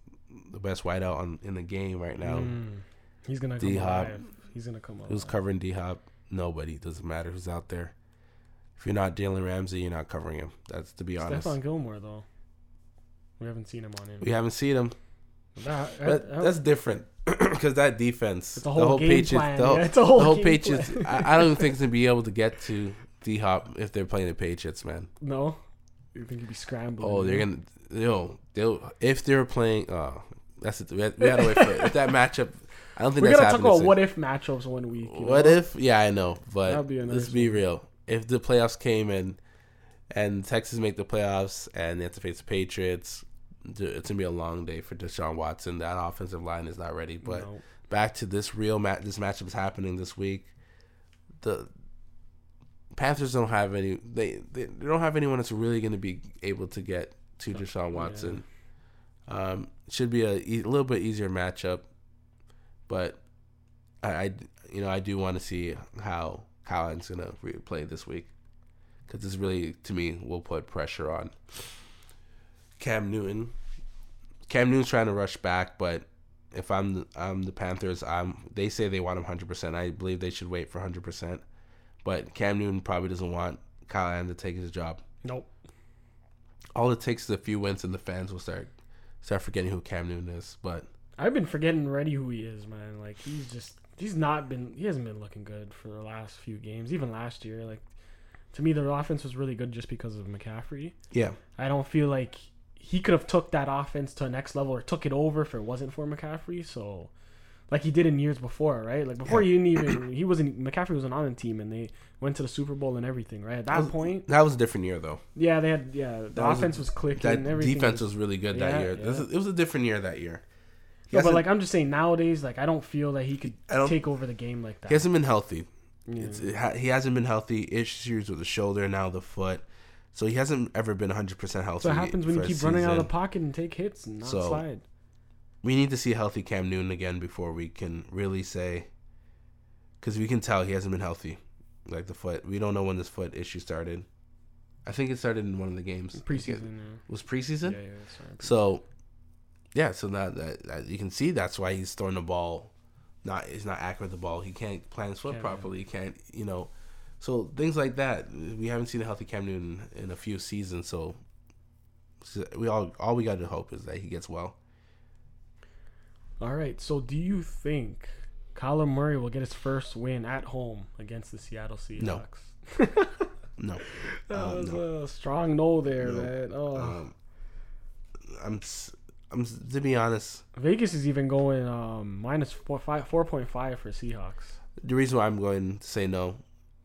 the best wideout on in the game right now. Mm. He's gonna come D-Hop. He's gonna come alive. Who's covering D Hop? Nobody. Doesn't matter who's out there. If you're not Jalen Ramsey, you're not covering him. That's to be honest. Stephon Gilmore though. We haven't seen him on him. We haven't seen him. That- that- that's different because that defense, the whole whole game Patriots, plan, the whole, yeah, it's a whole the whole Patriots. I, I don't even think it's gonna be able to get to D Hop if they're playing the Patriots, man. no. You think he'd be scrambling? Oh, they're gonna, yo, they'll if they're playing. Oh, that's it. We, had, we gotta wait for it. If that matchup, I don't think that's We're that's gonna talk about soon. what if matchups one week. What know? if? Yeah, I know, but be let's be real. If the playoffs came and and Texas make the playoffs and they have to face the Patriots, it's gonna be a long day for Deshaun Watson. That offensive line is not ready. But No. back to this real match. This matchup is happening this week. The Panthers don't have any. They they, they don't have anyone that's really going to be able to get to Deshaun Watson. Um, should be a, e- a little bit easier matchup, but I, I you know I do want to see how Collins going to re- play this week because this really to me will put pressure on Cam Newton. Cam Newton's trying to rush back, but if I'm the, I'm the Panthers, I'm they say they want him 100%. I believe they should wait for 100%. But Cam Newton probably doesn't want Kyle Allen to take his job. Nope. All it takes is a few wins and the fans will start start forgetting who Cam Newton is. But I've been forgetting already who he is, man. Like he's just he's not been he hasn't been looking good for the last few games. Even last year, like to me the offense was really good just because of McCaffrey. yeah, I don't feel like he could have took that offense to a next level or took it over if it wasn't for McCaffrey. So like he did in years before, right? Like before he didn't even he wasn't McCaffrey wasn't on the team and they went to the Super Bowl and everything, right? At that point, that was a different year though. yeah, they had yeah, the That was a- offense was clicking. That everything defense was, was really good Yeah, that year. Yeah. is, it was a different year that year. No, but like I'm just saying nowadays, like I don't feel that he could take over the game like that. he hasn't been healthy. Yeah. It's, it ha- he hasn't been healthy. Issues with the shoulder now, the foot. So he hasn't ever been 100 percent healthy. That's what happens when you keep running out of the pocket and take hits and not So- slide. We need to see a healthy Cam Newton again before we can really say, because we can tell he hasn't been healthy, like the foot. We don't know when this foot issue started. I think it started in one of the games. Preseason, yeah. was preseason. Yeah, yeah, sorry. So, yeah, so that, that, that you can see that's why he's throwing the ball, not he's not accurate with the ball. He can't plan his foot properly. He can't, you know, so things like that. We haven't seen a healthy Cam Newton in a few seasons. So, so we all all we got to hope is that he gets well. All right. So, do you think Kyler Murray will get his first win at home against the Seattle Seahawks? No. No, That Um, was no. a strong no there, No. man. Oh, um, I'm s- I'm to be honest. Vegas is even going um, minus four five four point five for Seahawks. The reason why I'm going to say no,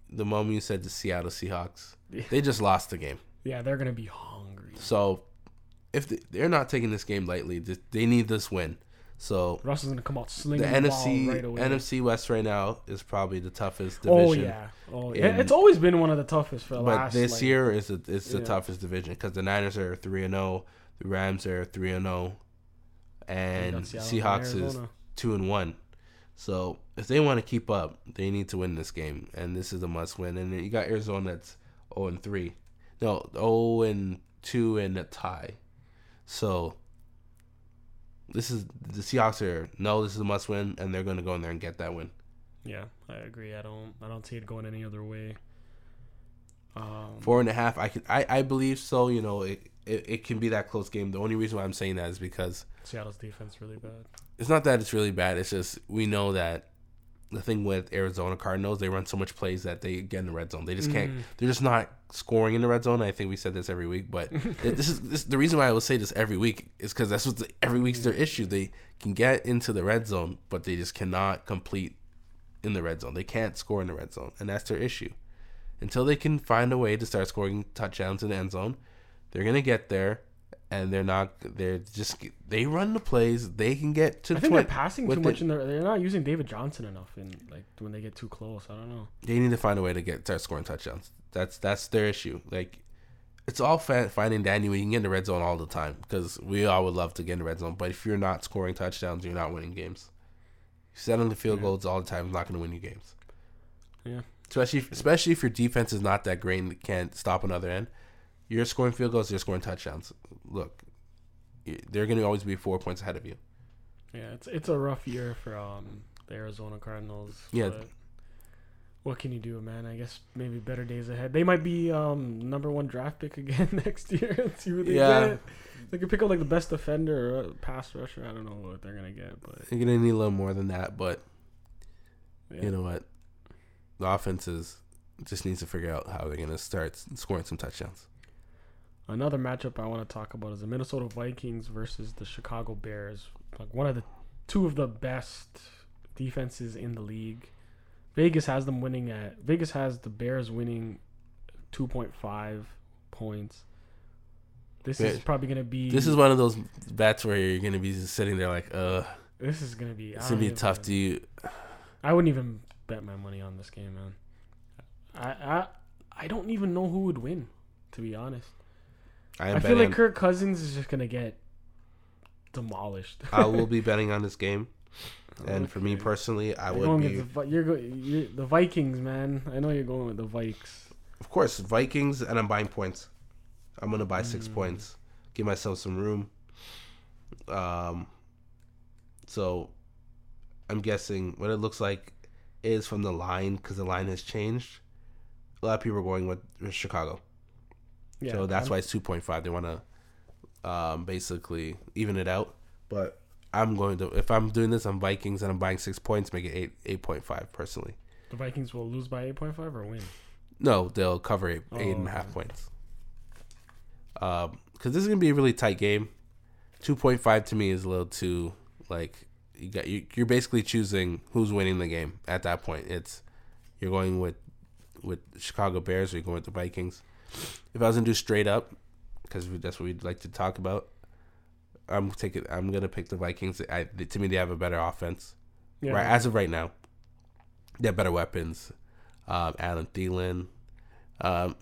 the moment you said the Seattle Seahawks, they just lost the game. Yeah, they're gonna be hungry. So if they, they're not taking this game lightly, they need this win. So Russell's gonna come out slinging the, NFC ball right away. NFC West right now is probably the toughest oh division. yeah, oh yeah. in- It's always been one of the toughest for the But last. this like- year is a, it's the Yeah. toughest division because the Niners are three and zero, the Rams are three and oh, zero, and Seahawks and is two and one. So if they want to keep up, they need to win this game, and this is a must win. And you got Arizona that's zero and three, no zero and two and a tie. So this is the Seahawks are no, this is a must win, and they're going to go in there and get that win. Yeah, I agree. I don't. I don't see it going any other way. Um, Four and a half, I could, I, I believe so. You know, it, it, it can be that close game. The only reason why I'm saying that is because Seattle's defense really bad. it's not that it's really bad. It's just we know that the thing with Arizona Cardinals, they run so much plays that they get in the red zone. They just can't. Mm. They're just not scoring in the red zone. I think we said this every week, but this is this, the reason why I will say this every week is because that's what the, every week's their issue. They can get into the red zone, but they just cannot complete in the red zone. They can't score in the red zone, and that's their issue. Until they can find a way to start scoring touchdowns in the end zone, they're gonna get there, and they're not. They're just they run the plays. They can get to I the think they're passing too much, and they're they're not using David Johnson enough. In like when they get too close, I don't know. they need to find a way to get start scoring touchdowns. That's that's their issue. Like it's all fa- finding Danny when you can get in the red zone all the time because we all would love to get in the red zone. But if you're not scoring touchdowns, you're not winning games. Settling the field Yeah. goals all the time is not going to win you games. Yeah. Especially especially if your defense is not that great and can't stop another end. You're scoring field goals. You're scoring touchdowns. Look, they're going to always be four points ahead of you. Yeah, it's it's a rough year for um the Arizona Cardinals. Yeah. What can you do, man? I guess maybe better days ahead. They might be um number one draft pick again next year. and see what they Yeah. get. They could pick up like the best defender or a pass rusher. I don't know what they're gonna get, but they're going to need a little more than that, but yeah. you know what? The offense is just needs to figure out how they're going to start scoring some touchdowns. Another matchup I want to talk about is the Minnesota Vikings versus the Chicago Bears. Like one of the two of the best defenses in the league. Vegas has them winning at Vegas has the Bears winning 2.5 points. This is probably going to be This is one of those bets where you're going to be just sitting there like, uh, this is going to be it's going to be tough. Do you? I wouldn't even bet my money on this game, man. I I I don't even know who would win, to be honest. I I, feel like Kirk Cousins is just going to get demolished. I will be betting on this game, and for me personally, I You're would be. the, you're, go, you're the Vikings, man. I know you're going with the Vikes. Of course, Vikings, and I'm buying points. I'm gonna buy six Mm. points, give myself some room. Um, so I'm guessing what it looks like is from the line because the line has changed. A lot of people are going with, with Chicago, Yeah, so that's I'm- why it's two point five. They want to um, basically even it out. But I'm going to if I'm doing this, I'm Vikings and I'm buying six points, make it eight eight point five personally. the Vikings will lose by eight point five or win. No, they'll cover eight, Oh, eight and a half okay. points. Um, because this is gonna be a really tight game. Two point five to me is a little too like you got you, you're basically choosing who's winning the game at that point. It's you're going with with Chicago Bears or you're going with the Vikings. If I was gonna do straight up, because that's what we'd like to talk about, I'm taking I'm gonna pick the Vikings. I, to me, they have a better offense Yeah, right as of right now. They have better weapons. Um, Alan Thielen. Um,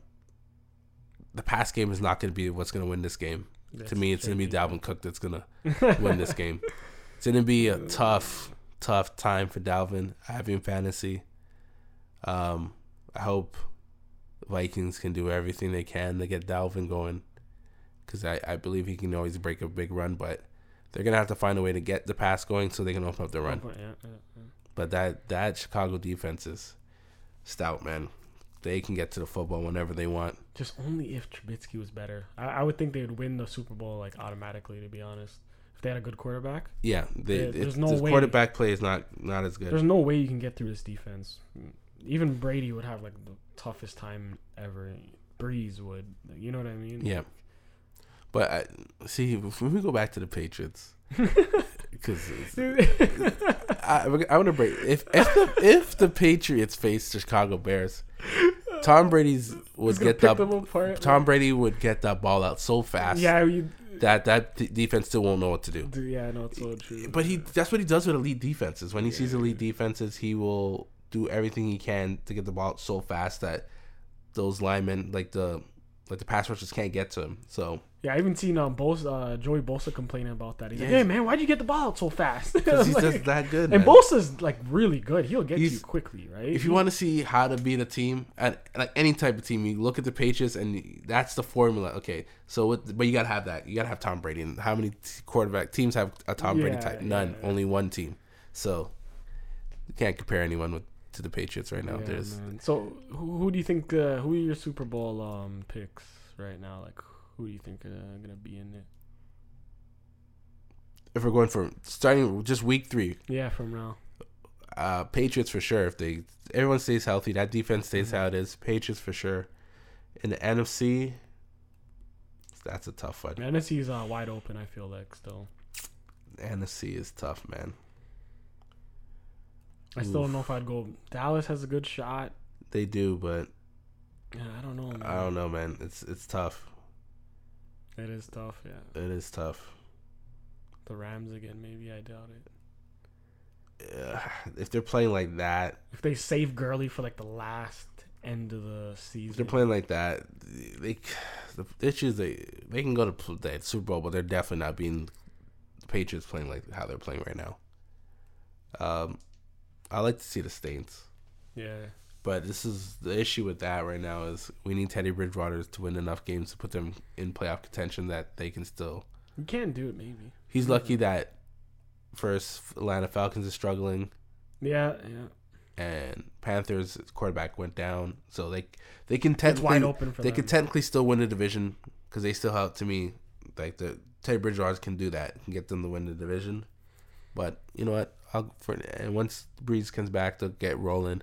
the pass game is not going to be what's going to win this game. that's to me, it's going to be. Dalvin Cook that's going to win this game. It's going to be a tough, tough time for Dalvin. I have him fantasy. Um, I hope Vikings can do everything they can to get Dalvin going because I, I believe he can always break a big run, but they're going to have to find a way to get the pass going so they can open up the run. Yeah, yeah, yeah. But that that Chicago defense is stout, man. They can get to the football whenever they want. Just only if Trubisky was better. I, I would think they would win the Super Bowl like automatically. To be honest, if they had a good quarterback, Yeah, they, it- there's no way- quarterback play is not not as good. there's no way you can get through this defense. Even Brady would have like the toughest time ever. Brees would. You know what I mean? Yeah, but I, see when we go back to the Patriots, because I, I want to break if if the, if the Patriots face the Chicago Bears, Tom Brady's would get that. apart. Tom Brady would get that ball out so fast Yeah, you, that that d- defense still won't know what to do. yeah, no, it's so true. But he that's what he does with elite defenses. When he sees elite defenses, he will do everything he can to get the ball so fast that those linemen, like the like the pass rushers, can't get to him. So yeah, I even seen um Bosa, uh, Joey Bosa complaining about that. He's like, Yeah, "Hey man, why'd you get the ball out so fast?" because he's Like- just that good. and man. Bosa's like really good. He'll get to you quickly, right? if you want to see how to beat a team, and like any type of team, you look at the Patriots, and that's the formula. Okay, so with, but you gotta have that. You gotta have Tom Brady. And how many t- quarterback teams have a Tom Brady type? None. yeah. Only one team. So you can't compare anyone with to the Patriots right now. Yeah, There's man. So who, who do you think? Uh, who are your Super Bowl um picks right now? Like who do you think are gonna be in it? if we're going for starting just week three, Yeah, from now. uh, Patriots for sure. If they everyone stays healthy, that defense stays Mhm. how it is. Patriots for sure. In the NFC, that's a tough one. NFC's uh, wide open. I feel like still. The NFC is tough, man. I still don't know if I'd go. Dallas has a good shot. They do, but Yeah, I don't know. Man. I don't know, man. It's it's tough. It is tough. Yeah, It is tough. the Rams again. Maybe I doubt it. Uh, if they're playing like that, If they save Gurley for like the last end of the season, if they're playing like that, they the issues they they can go to the Super Bowl, but they're definitely not being the Patriots playing like how they're playing right now. Um, I like to see the Saints. Yeah, But this is the issue with that right now is we need Teddy Bridgewater to win enough games to put them in playoff contention that they can still. You can do it, maybe. He's lucky that first Atlanta Falcons is struggling Yeah, yeah. and Panthers quarterback went down, so they they can technically wide open for they them. could technically still win the division because they still have to me like the Teddy Bridgewater can do that can get them to win the division. But you know what? I'll for and once Brees comes back, they'll get rolling.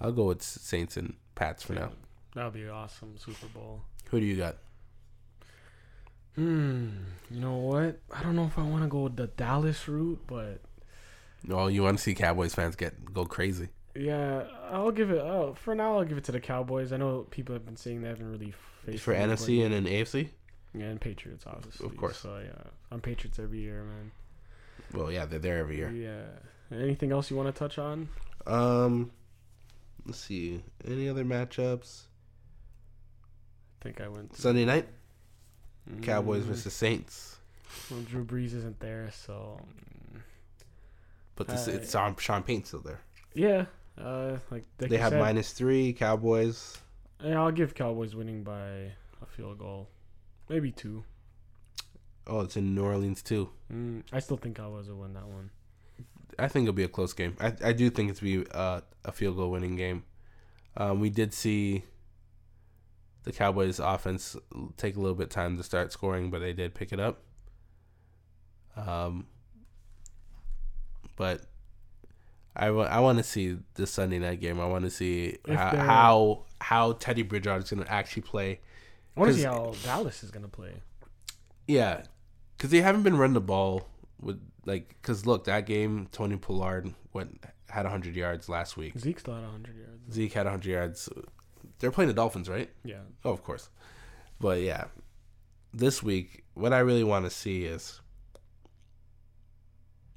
I'll go with Saints and Pats for now. That would be awesome. Super Bowl. Who do you got? Hmm. You know what? I don't know if I want to go the Dallas route, but Oh, you want to see Cowboys fans get go crazy? yeah, I'll give it. Oh, for now, I'll give it to the Cowboys. I know people have been saying they haven't really faced for. NFC and an AFC. Yeah, and Patriots, obviously. Of course. So yeah, I'm Patriots every year, man. Well, yeah, they're there every year. Yeah. Anything else you want to touch on? Um, let's see. Any other matchups? I think I went. Sunday night, Cowboys Mm, versus Saints. Well, Drew Brees isn't there, so But this, Uh, it's Sean, Sean Payne's still there. yeah. Uh, like Dick They have said, minus three. Cowboys. Yeah, I'll give Cowboys winning by a field goal, maybe two. Oh, it's in New Orleans too. Mm, I still think Cowboys will win that one. I think it'll be a close game. I I do think it's be uh, a field goal winning game. Um, we did see the Cowboys offense take a little bit time to start scoring, but they did pick it up. Um, but I want to see the Sunday night game. I want to see how, how how Teddy Bridgewater is going to actually play. I want to see how Dallas is gonna play. Yeah, because they haven't been running the ball with like. Because look, that game Tony Pollard went had 100 yards last week. Zeke still had 100 yards. Zeke had 100 yards. They're playing the Dolphins, right? Yeah. Oh, of course. But yeah, this week, what I really want to see is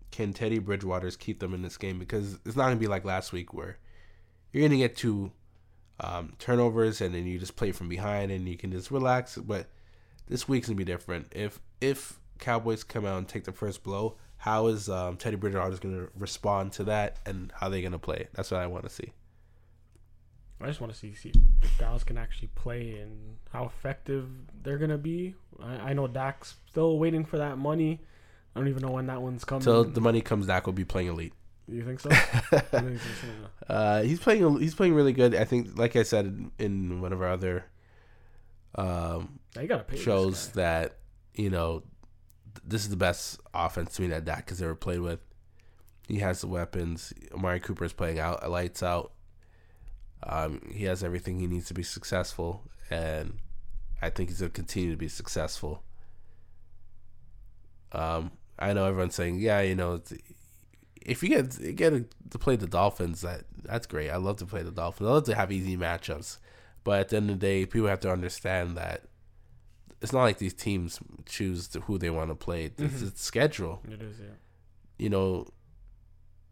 can Teddy Bridgewater's keep them in this game because it's not gonna be like last week where you're gonna get two um, turnovers and then you just play from behind and you can just relax. But this week's gonna be different. If if Cowboys come out and take the first blow, how is um, Teddy Bridgewater gonna respond to that and how they gonna play? That's what I want to see. I just want to see, see if Dallas can actually play and how effective they're gonna be. I, I know Dak's still waiting for that money. I don't even know when that one's coming. Till the money comes, Dak will be playing elite. you think so? I think so. Uh, he's playing. He's playing really good. I think, like I said in, one of our other um, shows, that you know this is the best offense to me that Dak has ever played with. He has the weapons. Amari Cooper is playing out lights out. Um, he has everything he needs to be successful, and I think he's gonna continue to be successful. Um, I know everyone's saying, yeah, you know, if you get get to play the Dolphins, that that's great. I love to play the Dolphins. I love to have easy matchups, but at the end of the day, people have to understand that it's not like these teams choose who they want to play. It's, Mhm. it's schedule. It is, yeah. You know,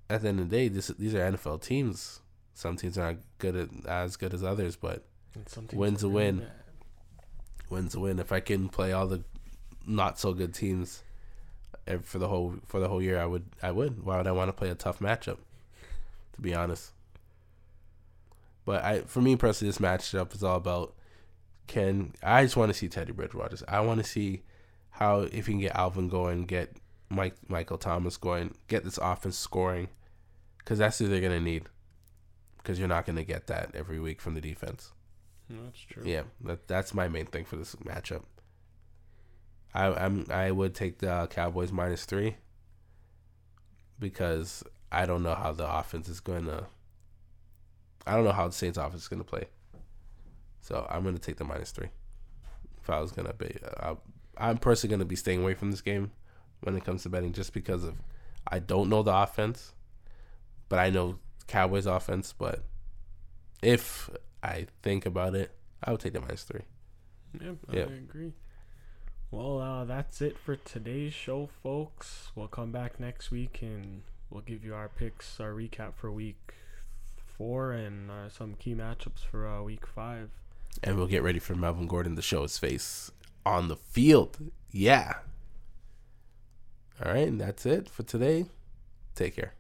at the end of the day, this these are NFL teams. Some teams are not good at as good as others, but And some teams Win's a win. bad. wins a win. If I can play all the not so good teams for the whole for the whole year, I would I would. Why would I want to play a tough matchup? To be honest. But I for me personally, this matchup is all about can I just want to see Teddy Bridgewater. I want to see how if you can get Alvin going, get Mike Michael Thomas going, get this offense scoring, because that's who they're gonna need. Because you're not gonna get that every week from the defense. No, that's true. Yeah, that that's my main thing for this matchup. I I'm I would take the Cowboys minus three because I don't know how the offense is going to. I don't know how the Saints offense is going to play, so I'm going to take the minus three. If I was going to be, uh, I'm personally going to be staying away from this game when it comes to betting, just because of I don't know the offense, but I know Cowboys offense. But if I think about it, I would take the minus three. Yep, Yeah. I agree. Well, uh, that's it for today's show, folks. We'll come back next week and we'll give you our picks, our recap for week four, and uh, some key matchups for uh, week five. And we'll get ready for Melvin Gordon to show his face on the field. Yeah. All right, and that's it for today. Take care.